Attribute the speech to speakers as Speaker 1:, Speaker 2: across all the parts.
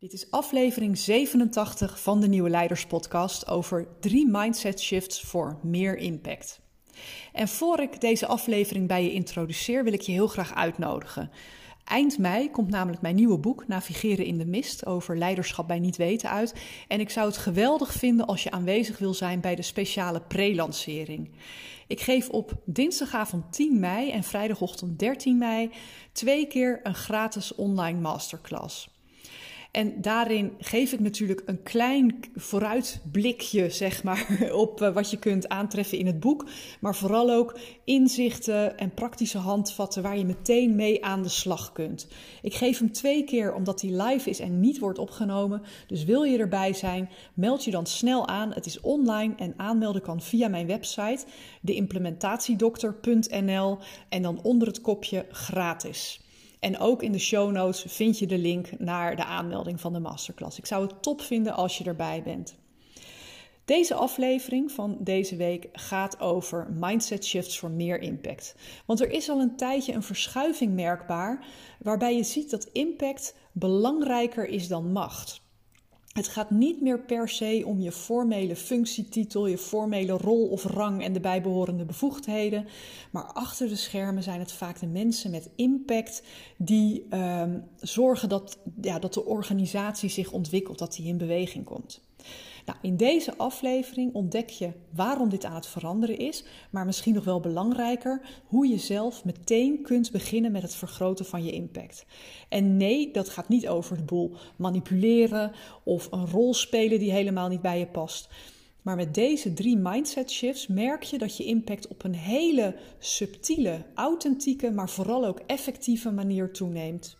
Speaker 1: Dit is aflevering 87 van de Nieuwe Leiders Podcast over drie mindset shifts voor meer impact. En voor ik deze aflevering bij je introduceer, wil ik je heel graag uitnodigen. Eind mei komt namelijk mijn nieuwe boek Navigeren in de Mist over leiderschap bij niet weten uit. En ik zou het geweldig vinden als je aanwezig wil zijn bij de speciale pre-lancering. Ik geef op dinsdagavond 10 mei en vrijdagochtend 13 mei twee keer een gratis online masterclass. En daarin geef ik natuurlijk een klein vooruitblikje, zeg maar, op eh, wat je kunt aantreffen in het boek. Maar vooral ook inzichten en praktische handvatten waar je meteen mee aan de slag kunt. Ik geef hem twee keer omdat hij live is en niet wordt opgenomen. Dus wil je erbij zijn, meld je dan snel aan. Het is online en aanmelden kan via mijn website, deimplementatiedokter.nl en dan onder het kopje gratis. En ook in de show notes vind je de link naar de aanmelding van de masterclass. Ik zou het top vinden als je erbij bent. Deze aflevering van deze week gaat over mindset shifts voor meer impact. Want er is al een tijdje een verschuiving merkbaar waarbij je ziet dat impact belangrijker is dan macht. Het gaat niet meer per se om je formele functietitel, je formele rol of rang en de bijbehorende bevoegdheden. Maar achter de schermen zijn het vaak de mensen met impact die uh, zorgen dat, ja, dat de organisatie zich ontwikkelt, dat die in beweging komt. Nou, in deze aflevering ontdek je waarom dit aan het veranderen is, maar misschien nog wel belangrijker, hoe je zelf meteen kunt beginnen met het vergroten van je impact. En nee, dat gaat niet over de boel manipuleren of een rol spelen die helemaal niet bij je past. Maar met deze drie mindset shifts merk je dat je impact op een hele subtiele, authentieke, maar vooral ook effectieve manier toeneemt.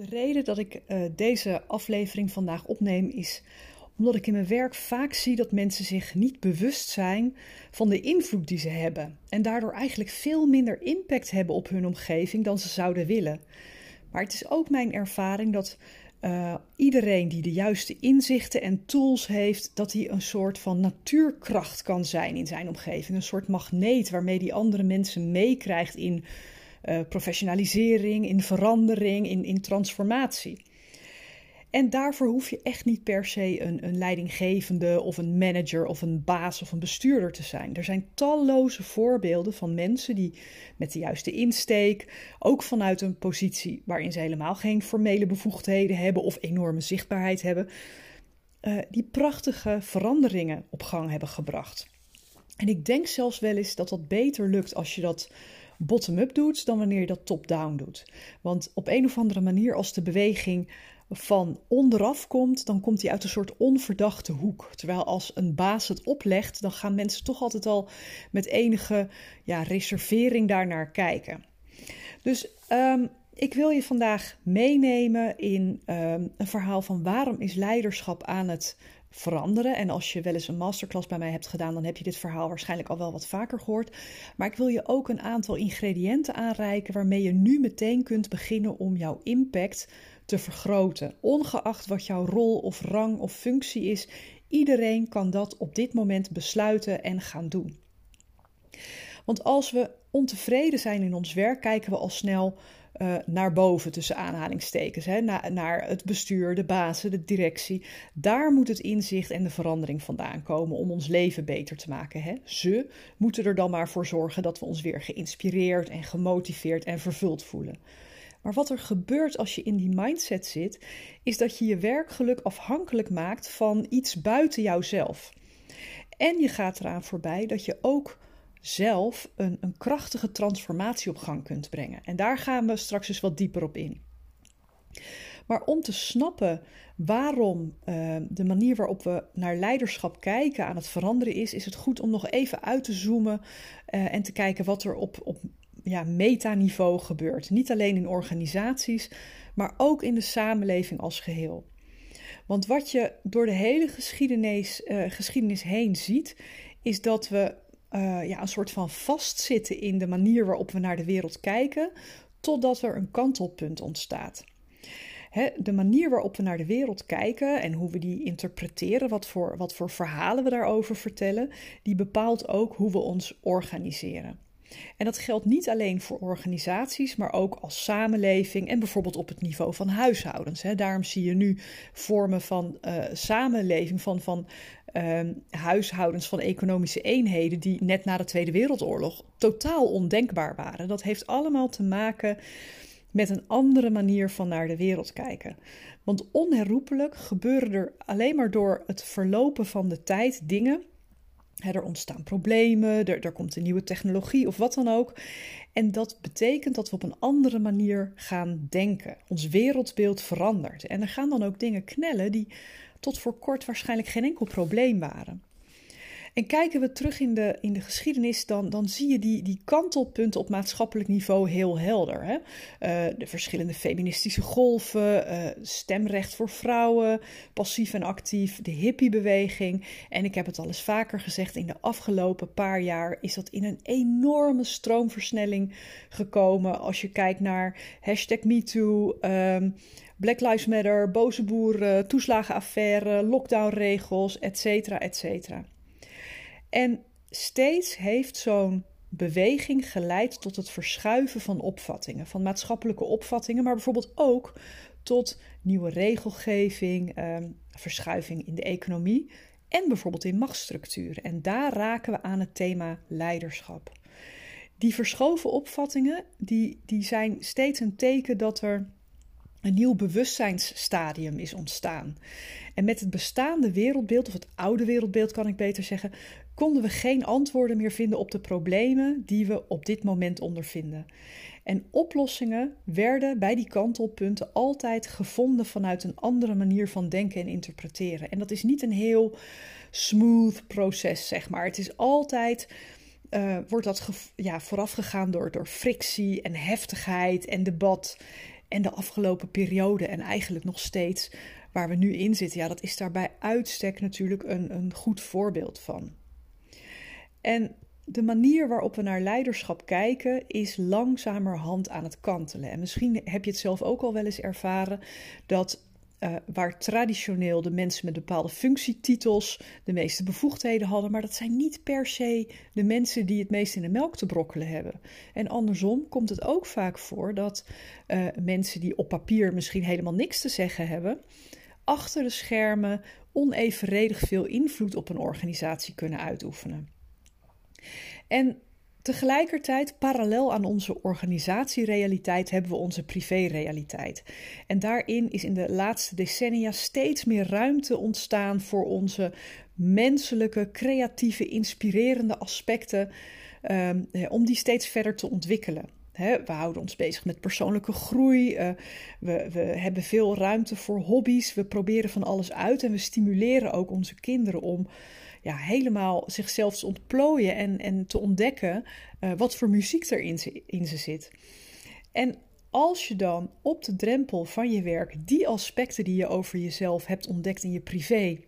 Speaker 1: De reden dat ik uh, deze aflevering vandaag opneem is omdat ik in mijn werk vaak zie dat mensen zich niet bewust zijn van de invloed die ze hebben en daardoor eigenlijk veel minder impact hebben op hun omgeving dan ze zouden willen. Maar het is ook mijn ervaring dat uh, iedereen die de juiste inzichten en tools heeft, dat hij een soort van natuurkracht kan zijn in zijn omgeving. Een soort magneet waarmee die andere mensen meekrijgt in uh, professionalisering, in verandering, in, in transformatie. En daarvoor hoef je echt niet per se een, een, leidinggevende of een manager of een baas of een bestuurder te zijn. Er zijn talloze voorbeelden van mensen die met de juiste insteek, ook vanuit een positie waarin ze helemaal geen formele bevoegdheden hebben of enorme zichtbaarheid hebben, uh, die prachtige veranderingen op gang hebben gebracht. En ik denk zelfs wel eens dat dat beter lukt als je dat bottom-up doet dan wanneer je dat top-down doet. Want op een of andere manier, als de beweging van onderaf komt, dan komt die uit een soort onverdachte hoek. Terwijl als een baas het oplegt, dan gaan mensen toch altijd al met enige ja, reservering daarnaar kijken. Dus um, ik wil je vandaag meenemen in um, een verhaal van waarom is leiderschap aan het veranderen. En als je wel eens een masterclass bij mij hebt gedaan, dan heb je dit verhaal waarschijnlijk al wel wat vaker gehoord. Maar ik wil je ook een aantal ingrediënten aanreiken waarmee je nu meteen kunt beginnen om jouw impact te vergroten. Ongeacht wat jouw rol of rang of functie is, iedereen kan dat op dit moment besluiten en gaan doen. Want als we ontevreden zijn in ons werk, kijken we al snel uh, naar boven tussen aanhalingstekens. Hè, naar, naar het bestuur, de bazen, de directie. Daar moet het inzicht en de verandering vandaan komen om ons leven beter te maken. Hè. Ze moeten er dan maar voor zorgen dat we ons weer geïnspireerd en gemotiveerd en vervuld voelen. Maar wat er gebeurt als je in die mindset zit, is dat je je werkgeluk afhankelijk maakt van iets buiten jouzelf. En je gaat eraan voorbij dat je ook zelf een, een krachtige transformatie op gang kunt brengen. En daar gaan we straks eens wat dieper op in. Maar om te snappen waarom uh, de manier waarop we naar leiderschap kijken aan het veranderen is, is het goed om nog even uit te zoomen uh, en te kijken wat er op, op ja, metaniveau gebeurt. Niet alleen in organisaties, maar ook in de samenleving als geheel. Want wat je door de hele geschiedenis, uh, geschiedenis heen ziet, is dat we uh, ja, een soort van vastzitten in de manier waarop we naar de wereld kijken, totdat er een kantelpunt ontstaat. de manier waarop we naar de wereld kijken en hoe we die interpreteren, wat voor, wat voor verhalen we daarover vertellen, die bepaalt ook hoe we ons organiseren. En dat geldt niet alleen voor organisaties, maar ook als samenleving en bijvoorbeeld op het niveau van huishoudens. Daarom zie je nu vormen van uh, samenleving, van, van uh, huishoudens, van economische eenheden die net na de Tweede Wereldoorlog totaal ondenkbaar waren. Dat heeft allemaal te maken met een andere manier van naar de wereld kijken. Want onherroepelijk gebeuren er alleen maar door het verlopen van de tijd dingen er ontstaan problemen, er, er komt een nieuwe technologie of wat dan ook. En dat betekent dat we op een andere manier gaan denken. Ons wereldbeeld verandert. En er gaan dan ook dingen knellen die tot voor kort waarschijnlijk geen enkel probleem waren. En kijken we terug in de, in de geschiedenis, dan, dan zie je die, die kantelpunten op maatschappelijk niveau heel helder. Hè? Uh, de verschillende feministische golven, uh, stemrecht voor vrouwen, passief en actief, de hippiebeweging. En ik heb het al eens vaker gezegd, in de afgelopen paar jaar is dat in een enorme stroomversnelling gekomen. Als je kijkt naar hashtag MeToo. Um, Black Lives Matter, boze boeren, toeslagenaffaire, lockdownregels, et cetera, et cetera. En steeds heeft zo'n beweging geleid tot het verschuiven van opvattingen, van maatschappelijke opvattingen, maar bijvoorbeeld ook tot nieuwe regelgeving, eh, verschuiving in de economie en bijvoorbeeld in machtsstructuren. En daar raken we aan het thema leiderschap. Die verschoven opvattingen die, die zijn steeds een teken dat er een nieuw bewustzijnsstadium is ontstaan. En met het bestaande wereldbeeld, of het oude wereldbeeld kan ik beter zeggen, konden we geen antwoorden meer vinden op de problemen die we op dit moment ondervinden. En oplossingen werden bij die kantelpunten altijd gevonden vanuit een andere manier van denken en interpreteren. En dat is niet een heel smooth proces, zeg maar. Het is altijd. Uh, wordt dat ja, voorafgegaan door, door frictie en heftigheid en debat. En de afgelopen periode en eigenlijk nog steeds waar we nu in zitten, ja, dat is daar bij uitstek natuurlijk een, een goed voorbeeld van. En de manier waarop we naar leiderschap kijken is langzamerhand aan het kantelen. En misschien heb je het zelf ook al wel eens ervaren dat uh, waar traditioneel de mensen met bepaalde functietitels de meeste bevoegdheden hadden, maar dat zijn niet per se de mensen die het meest in de melk te brokkelen hebben. En andersom komt het ook vaak voor dat uh, mensen die op papier misschien helemaal niks te zeggen hebben, achter de schermen onevenredig veel invloed op een organisatie kunnen uitoefenen. En Tegelijkertijd, parallel aan onze organisatierealiteit, hebben we onze privérealiteit. En daarin is in de laatste decennia steeds meer ruimte ontstaan voor onze menselijke, creatieve, inspirerende aspecten, um, om die steeds verder te ontwikkelen. we houden ons bezig met persoonlijke groei. Uh, we, we, hebben veel ruimte voor hobby's. We proberen van alles uit en we stimuleren ook onze kinderen om ja, helemaal zichzelf te ontplooien en, en te ontdekken uh, wat voor muziek er in ze, in ze zit. En als je dan op de drempel van je werk die aspecten die je over jezelf hebt ontdekt in je privé,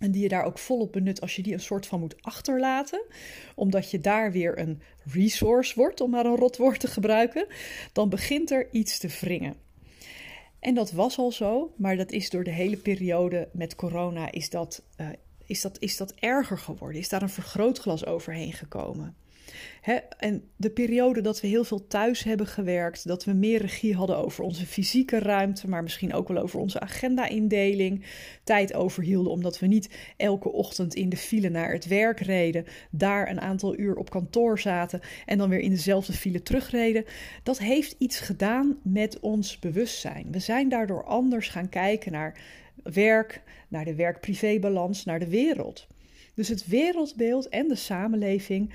Speaker 1: en die je daar ook volop benut als je die een soort van moet achterlaten, omdat je daar weer een resource wordt, om maar een rotwoord te gebruiken, dan begint er iets te wringen. En dat was al zo, maar dat is door de hele periode met corona is dat uh, is dat, is dat erger geworden? Is daar een vergrootglas overheen gekomen? en de periode dat we heel veel thuis hebben gewerkt, dat we meer regie hadden over onze fysieke ruimte, maar misschien ook wel over onze agenda-indeling, tijd overhielden omdat we niet elke ochtend in de file naar het werk reden, daar een aantal uur op kantoor zaten en dan weer in dezelfde file terugreden. Dat heeft iets gedaan met ons bewustzijn. We zijn daardoor anders gaan kijken naar werk, naar de werk-privé-balans, naar de wereld. Dus het wereldbeeld en de samenleving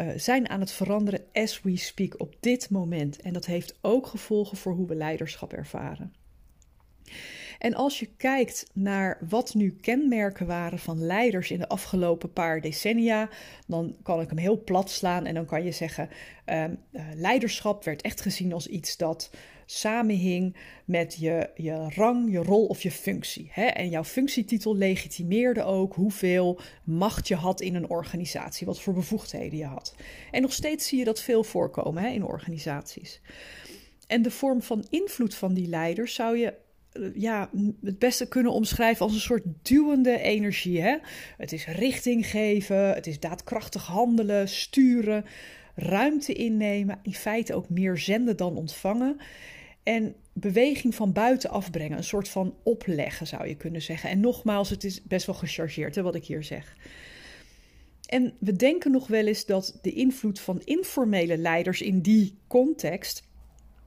Speaker 1: uh, zijn aan het veranderen as we speak op dit moment. En dat heeft ook gevolgen voor hoe we leiderschap ervaren. En als je kijkt naar wat nu kenmerken waren van leiders in de afgelopen paar decennia, dan kan ik hem heel plat slaan en dan kan je zeggen: uh, leiderschap werd echt gezien als iets dat samenhing met je, je rang, je rol of je functie. Hè? En jouw functietitel legitimeerde ook hoeveel macht je had in een organisatie, wat voor bevoegdheden je had. En nog steeds zie je dat veel voorkomen hè, in organisaties. En de vorm van invloed van die leiders zou je eh, ja, het beste kunnen omschrijven als een soort duwende energie. Hè? Het is richting geven, het is daadkrachtig handelen, sturen, ruimte innemen, in feite ook meer zenden dan ontvangen. En beweging van buiten afbrengen, een soort van opleggen zou je kunnen zeggen. En nogmaals, het is best wel gechargeerd wat ik hier zeg. En we denken nog wel eens dat de invloed van informele leiders in die context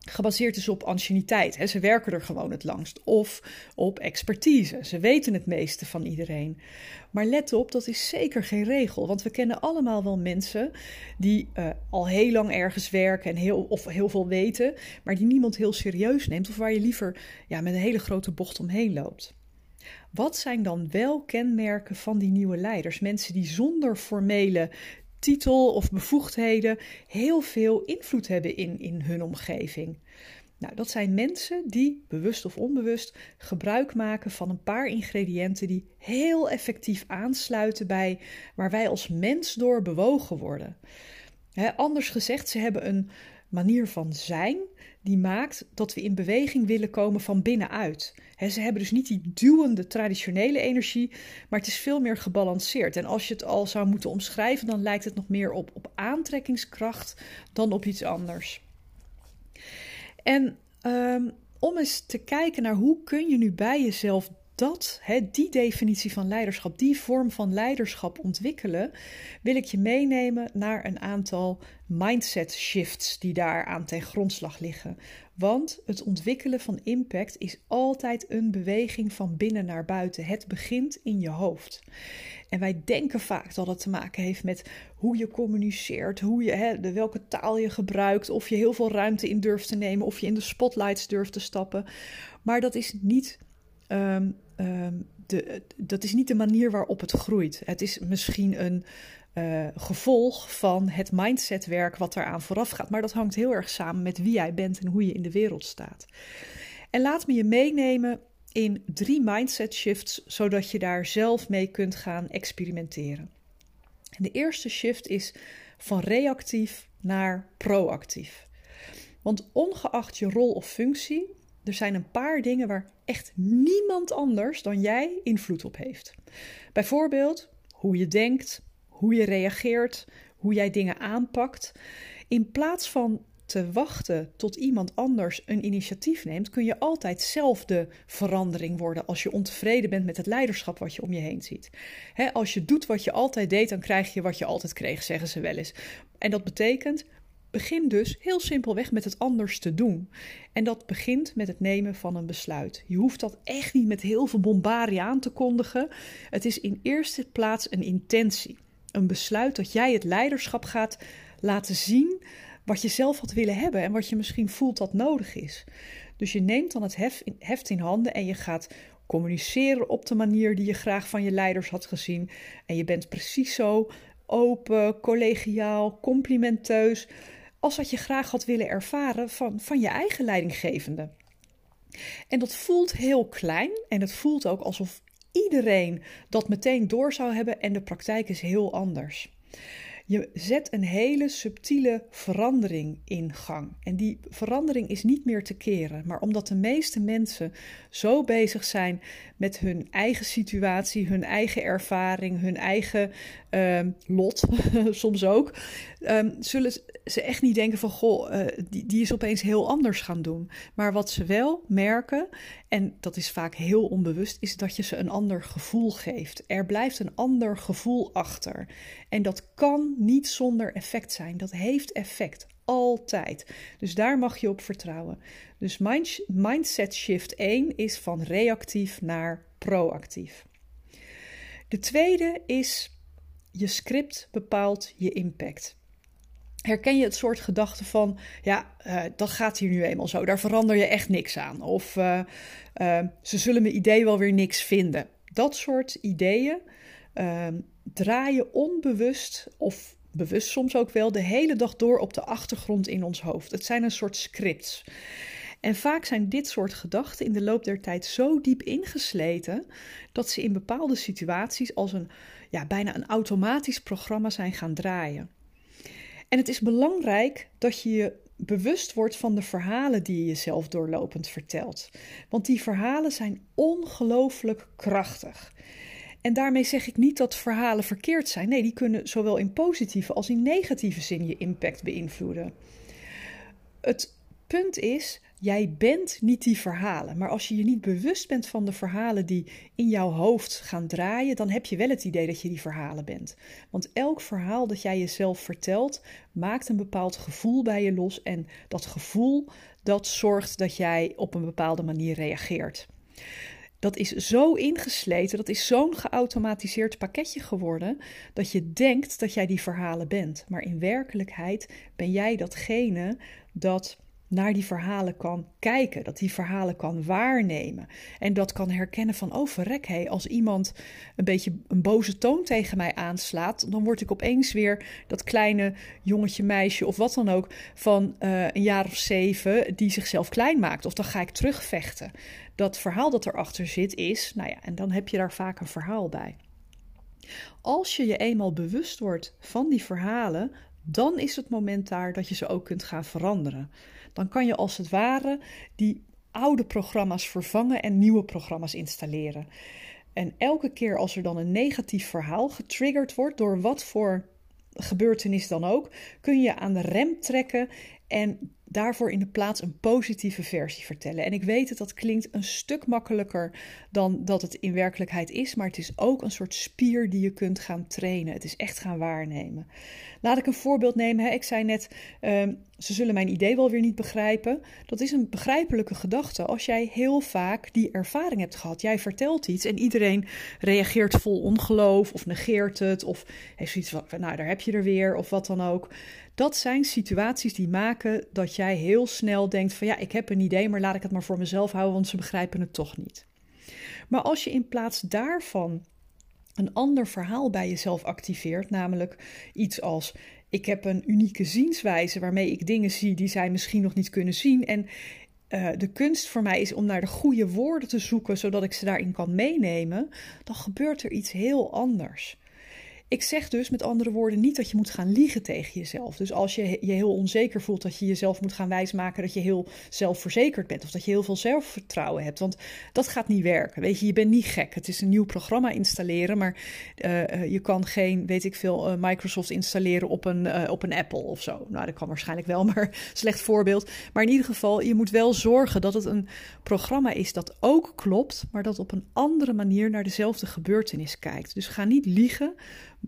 Speaker 1: gebaseerd is op anciëniteit. Ze werken er gewoon het langst. Of op expertise. Ze weten het meeste van iedereen. Maar let op, dat is zeker geen regel. Want we kennen allemaal wel mensen die uh, al heel lang ergens werken en heel, of heel veel weten, maar die niemand heel serieus neemt. Of waar je liever ja, met een hele grote bocht omheen loopt. Wat zijn dan wel kenmerken van die nieuwe leiders? Mensen die zonder formele titel of bevoegdheden heel veel invloed hebben in, in hun omgeving. Nou, dat zijn mensen die, bewust of onbewust, gebruik maken van een paar ingrediënten die heel effectief aansluiten bij waar wij als mens door bewogen worden. anders gezegd, ze hebben een manier van zijn die maakt dat we in beweging willen komen van binnenuit. ze hebben dus niet die duwende traditionele energie, maar het is veel meer gebalanceerd. En als je het al zou moeten omschrijven, dan lijkt het nog meer op, op aantrekkingskracht dan op iets anders. En um, om eens te kijken naar hoe kun je nu bij jezelf dat, hè, die definitie van leiderschap, die vorm van leiderschap ontwikkelen, wil ik je meenemen naar een aantal mindset shifts die daar aan ten grondslag liggen. Want het ontwikkelen van impact is altijd een beweging van binnen naar buiten. Het begint in je hoofd. En wij denken vaak dat het te maken heeft met hoe je communiceert, hoe je, hè, de, welke taal je gebruikt, of je heel veel ruimte in durft te nemen, of je in de spotlights durft te stappen. Maar dat is niet Ehm, de, dat is niet de manier waarop het groeit. Het is misschien een uh, gevolg van het mindsetwerk wat eraan vooraf gaat. Maar dat hangt heel erg samen met wie jij bent en hoe je in de wereld staat. En laat me je meenemen in drie mindset shifts, zodat je daar zelf mee kunt gaan experimenteren. de eerste shift is van reactief naar proactief. Want ongeacht je rol of functie, er zijn een paar dingen waar echt niemand anders dan jij invloed op heeft. Bijvoorbeeld hoe je denkt, hoe je reageert, hoe jij dingen aanpakt. In plaats van te wachten tot iemand anders een initiatief neemt, kun je altijd zelf de verandering worden als je ontevreden bent met het leiderschap wat je om je heen ziet. als je doet wat je altijd deed, dan krijg je wat je altijd kreeg, zeggen ze wel eens. En dat betekent Begin dus heel simpelweg met het anders te doen. En dat begint met het nemen van een besluit. Je hoeft dat echt niet met heel veel bombarie aan te kondigen. Het is in eerste plaats een intentie. Een besluit dat jij het leiderschap gaat laten zien wat je zelf had willen hebben en wat je misschien voelt dat nodig is. Dus je neemt dan het heft in handen en je gaat communiceren op de manier die je graag van je leiders had gezien. En je bent precies zo open, collegiaal, complimenteus als wat je graag had willen ervaren van, van je eigen leidinggevende. En dat voelt heel klein en het voelt ook alsof iedereen dat meteen door zou hebben en de praktijk is heel anders. Je zet een hele subtiele verandering in gang. En die verandering is niet meer te keren. Maar omdat de meeste mensen zo bezig zijn met hun eigen situatie, hun eigen ervaring, hun eigen um, lot, soms ook, um, zullen ze echt niet denken van goh, uh, die, die is opeens heel anders gaan doen. Maar wat ze wel merken, en dat is vaak heel onbewust, is dat je ze een ander gevoel geeft. Er blijft een ander gevoel achter. En dat kan niet zonder effect zijn. Dat heeft effect. Altijd. Dus daar mag je op vertrouwen. Dus mind, mindset shift 1 is van reactief naar proactief. De tweede is je script bepaalt je impact. Herken je het soort gedachten van, ja, uh, dat gaat hier nu eenmaal zo, daar verander je echt niks aan. Of uh, uh, ze zullen mijn idee wel weer niks vinden. Dat soort ideeën ehm, draaien onbewust of bewust soms ook wel de hele dag door op de achtergrond in ons hoofd. Het zijn een soort scripts. En vaak zijn dit soort gedachten in de loop der tijd zo diep ingesleten dat ze in bepaalde situaties als een ja, bijna een automatisch programma zijn gaan draaien. En het is belangrijk dat je je bewust wordt van de verhalen die je jezelf doorlopend vertelt. Want die verhalen zijn ongelooflijk krachtig. En daarmee zeg ik niet dat verhalen verkeerd zijn. Nee, die kunnen zowel in positieve als in negatieve zin je impact beïnvloeden. Het punt is, jij bent niet die verhalen. Maar als je je niet bewust bent van de verhalen die in jouw hoofd gaan draaien, dan heb je wel het idee dat je die verhalen bent. Want elk verhaal dat jij jezelf vertelt, maakt een bepaald gevoel bij je los. En dat gevoel, dat zorgt dat jij op een bepaalde manier reageert. Dat is zo ingesleten, dat is zo'n geautomatiseerd pakketje geworden, dat je denkt dat jij die verhalen bent. Maar in werkelijkheid ben jij datgene dat naar die verhalen kan kijken, dat die verhalen kan waarnemen en dat kan herkennen van oh verrek, hé, als iemand een beetje een boze toon tegen mij aanslaat, dan word ik opeens weer dat kleine jongetje, meisje of wat dan ook van uh, een jaar of zeven die zichzelf klein maakt of dan ga ik terugvechten. Dat verhaal dat erachter zit is, nou ja, en dan heb je daar vaak een verhaal bij. Als je je eenmaal bewust wordt van die verhalen, dan is het moment daar dat je ze ook kunt gaan veranderen dan kan je als het ware die oude programma's vervangen en nieuwe programma's installeren. En elke keer als er dan een negatief verhaal getriggerd wordt, door wat voor gebeurtenis dan ook, kun je aan de rem trekken en daarvoor in de plaats een positieve versie vertellen. En ik weet het, dat klinkt een stuk makkelijker dan dat het in werkelijkheid is, maar het is ook een soort spier die je kunt gaan trainen. Het is echt gaan waarnemen. Laat ik een voorbeeld nemen. Ik zei net, ehm, ze zullen mijn idee wel weer niet begrijpen. Dat is een begrijpelijke gedachte als jij heel vaak die ervaring hebt gehad. Jij vertelt iets en iedereen reageert vol ongeloof of negeert het of heeft zoiets van, nou daar heb je er weer of wat dan ook. Dat zijn situaties die maken dat jij heel snel denkt van ja, ik heb een idee, maar laat ik het maar voor mezelf houden, want ze begrijpen het toch niet. Maar als je in plaats daarvan een ander verhaal bij jezelf activeert, namelijk iets als ik heb een unieke zienswijze waarmee ik dingen zie die zij misschien nog niet kunnen zien en uh, de kunst voor mij is om naar de goede woorden te zoeken, zodat ik ze daarin kan meenemen, dan gebeurt er iets heel anders. Ik zeg dus met andere woorden niet dat je moet gaan liegen tegen jezelf. Dus als je je heel onzeker voelt dat je jezelf moet gaan wijsmaken dat je heel zelfverzekerd bent of dat je heel veel zelfvertrouwen hebt, want dat gaat niet werken. Weet je, je bent niet gek. Het is een nieuw programma installeren, maar uh, je kan geen, weet ik veel, uh, Microsoft installeren op een, op een Apple of zo. Nou, dat kan waarschijnlijk wel, maar slecht voorbeeld. Maar in ieder geval, je moet wel zorgen dat het een programma is dat ook klopt, maar dat op een andere manier naar dezelfde gebeurtenis kijkt. Dus ga niet liegen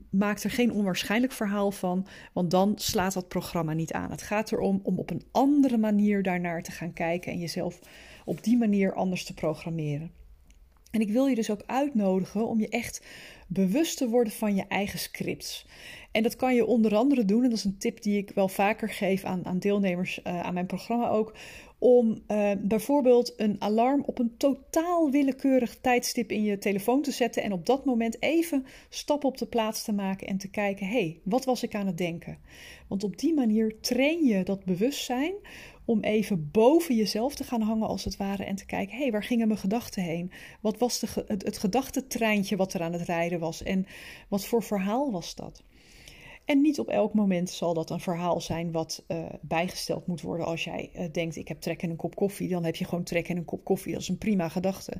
Speaker 1: maak er geen onwaarschijnlijk verhaal van, want dan slaat dat programma niet aan. Het gaat erom om op een andere manier daarnaar te gaan kijken en jezelf op die manier anders te programmeren. En ik wil je dus ook uitnodigen om je echt bewust te worden van je eigen scripts. En dat kan je onder andere doen, en dat is een tip die ik wel vaker geef aan, aan deelnemers uh, aan mijn programma ook, om uh, bijvoorbeeld een alarm op een totaal willekeurig tijdstip in je telefoon te zetten en op dat moment even stap op de plaats te maken en te kijken: hé, hey, wat was ik aan het denken? Want op die manier train je dat bewustzijn om even boven jezelf te gaan hangen als het ware en te kijken: hé, hey, waar gingen mijn gedachten heen? Wat was de, het, het wat er aan het rijden was en wat voor verhaal was dat? En niet op elk moment zal dat een verhaal zijn wat uh, bijgesteld moet worden. Als jij uh, denkt, ik heb trek in een kop koffie, dan heb je gewoon trek in een kop koffie. Dat is een prima gedachte.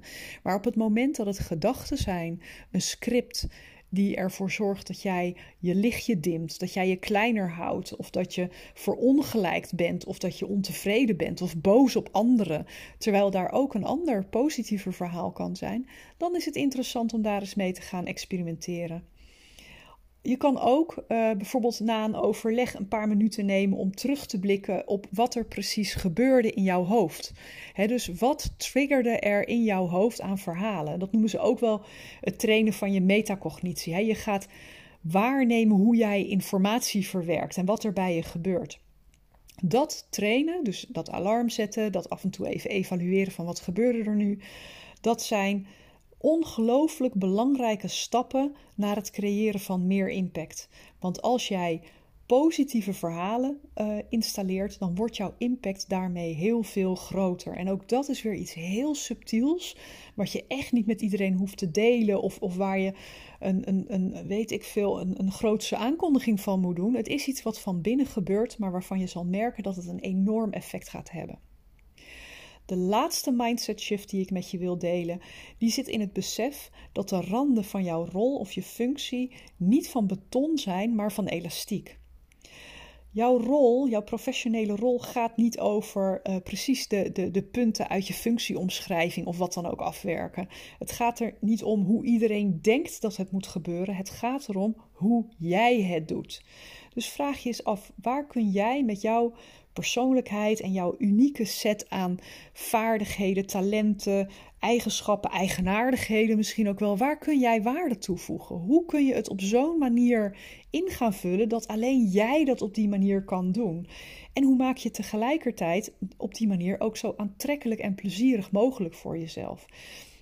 Speaker 1: Maar op het moment dat het gedachten zijn, een script die ervoor zorgt dat jij je lichtje dimt, dat jij je kleiner houdt, of dat je verongelijkt bent, of dat je ontevreden bent, of boos op anderen, terwijl daar ook een ander positiever verhaal kan zijn, dan is het interessant om daar eens mee te gaan experimenteren. Je kan ook uh, bijvoorbeeld na een overleg een paar minuten nemen om terug te blikken op wat er precies gebeurde in jouw hoofd. dus wat triggerde er in jouw hoofd aan verhalen? Dat noemen ze ook wel het trainen van je metacognitie. je gaat waarnemen hoe jij informatie verwerkt en wat er bij je gebeurt. Dat trainen, dus dat alarm zetten, dat af en toe even evalueren van wat gebeurde er nu, dat zijn ongelooflijk belangrijke stappen naar het creëren van meer impact. Want als jij positieve verhalen uh, installeert, dan wordt jouw impact daarmee heel veel groter. En ook dat is weer iets heel subtiels, wat je echt niet met iedereen hoeft te delen of, of waar je een, een, een, weet ik veel, een, een grootse aankondiging van moet doen. Het is iets wat van binnen gebeurt, maar waarvan je zal merken dat het een enorm effect gaat hebben. De laatste mindset shift die ik met je wil delen, die zit in het besef dat de randen van jouw rol of je functie niet van beton zijn, maar van elastiek. Jouw rol, jouw professionele rol, gaat niet over uh, precies de, de, de punten uit je functieomschrijving of wat dan ook afwerken. Het gaat er niet om hoe iedereen denkt dat het moet gebeuren. Het gaat erom hoe jij het doet. Dus vraag je eens af, waar kun jij met jouw persoonlijkheid en jouw unieke set aan vaardigheden, talenten, eigenschappen, eigenaardigheden misschien ook wel. Waar kun jij waarde toevoegen? Hoe kun je het op zo'n manier in gaan vullen dat alleen jij dat op die manier kan doen? En hoe maak je tegelijkertijd op die manier ook zo aantrekkelijk en plezierig mogelijk voor jezelf?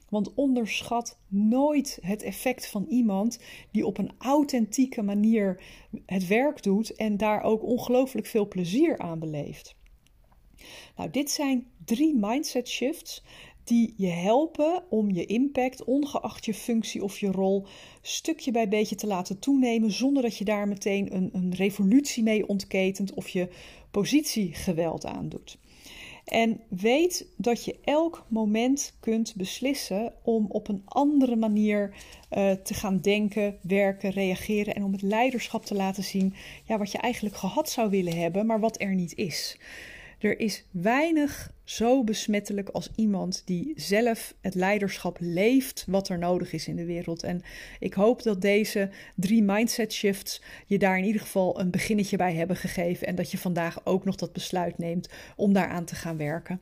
Speaker 1: Want onderschat nooit het effect van iemand die op een authentieke manier het werk doet en daar ook ongelooflijk veel plezier aan beleeft. Nou, dit zijn drie mindset shifts die je helpen om je impact, ongeacht je functie of je rol, stukje bij beetje te laten toenemen, zonder dat je daar meteen een, een revolutie mee ontketent of je positie geweld aandoet. En weet dat je elk moment kunt beslissen om op een andere manier uh, te gaan denken, werken, reageren en om het leiderschap te laten zien ja, wat je eigenlijk gehad zou willen hebben, maar wat er niet is. Er is weinig zo besmettelijk als iemand die zelf het leiderschap leeft wat er nodig is in de wereld. En ik hoop dat deze drie mindset shifts je daar in ieder geval een beginnetje bij hebben gegeven en dat je vandaag ook nog dat besluit neemt om daaraan te gaan werken.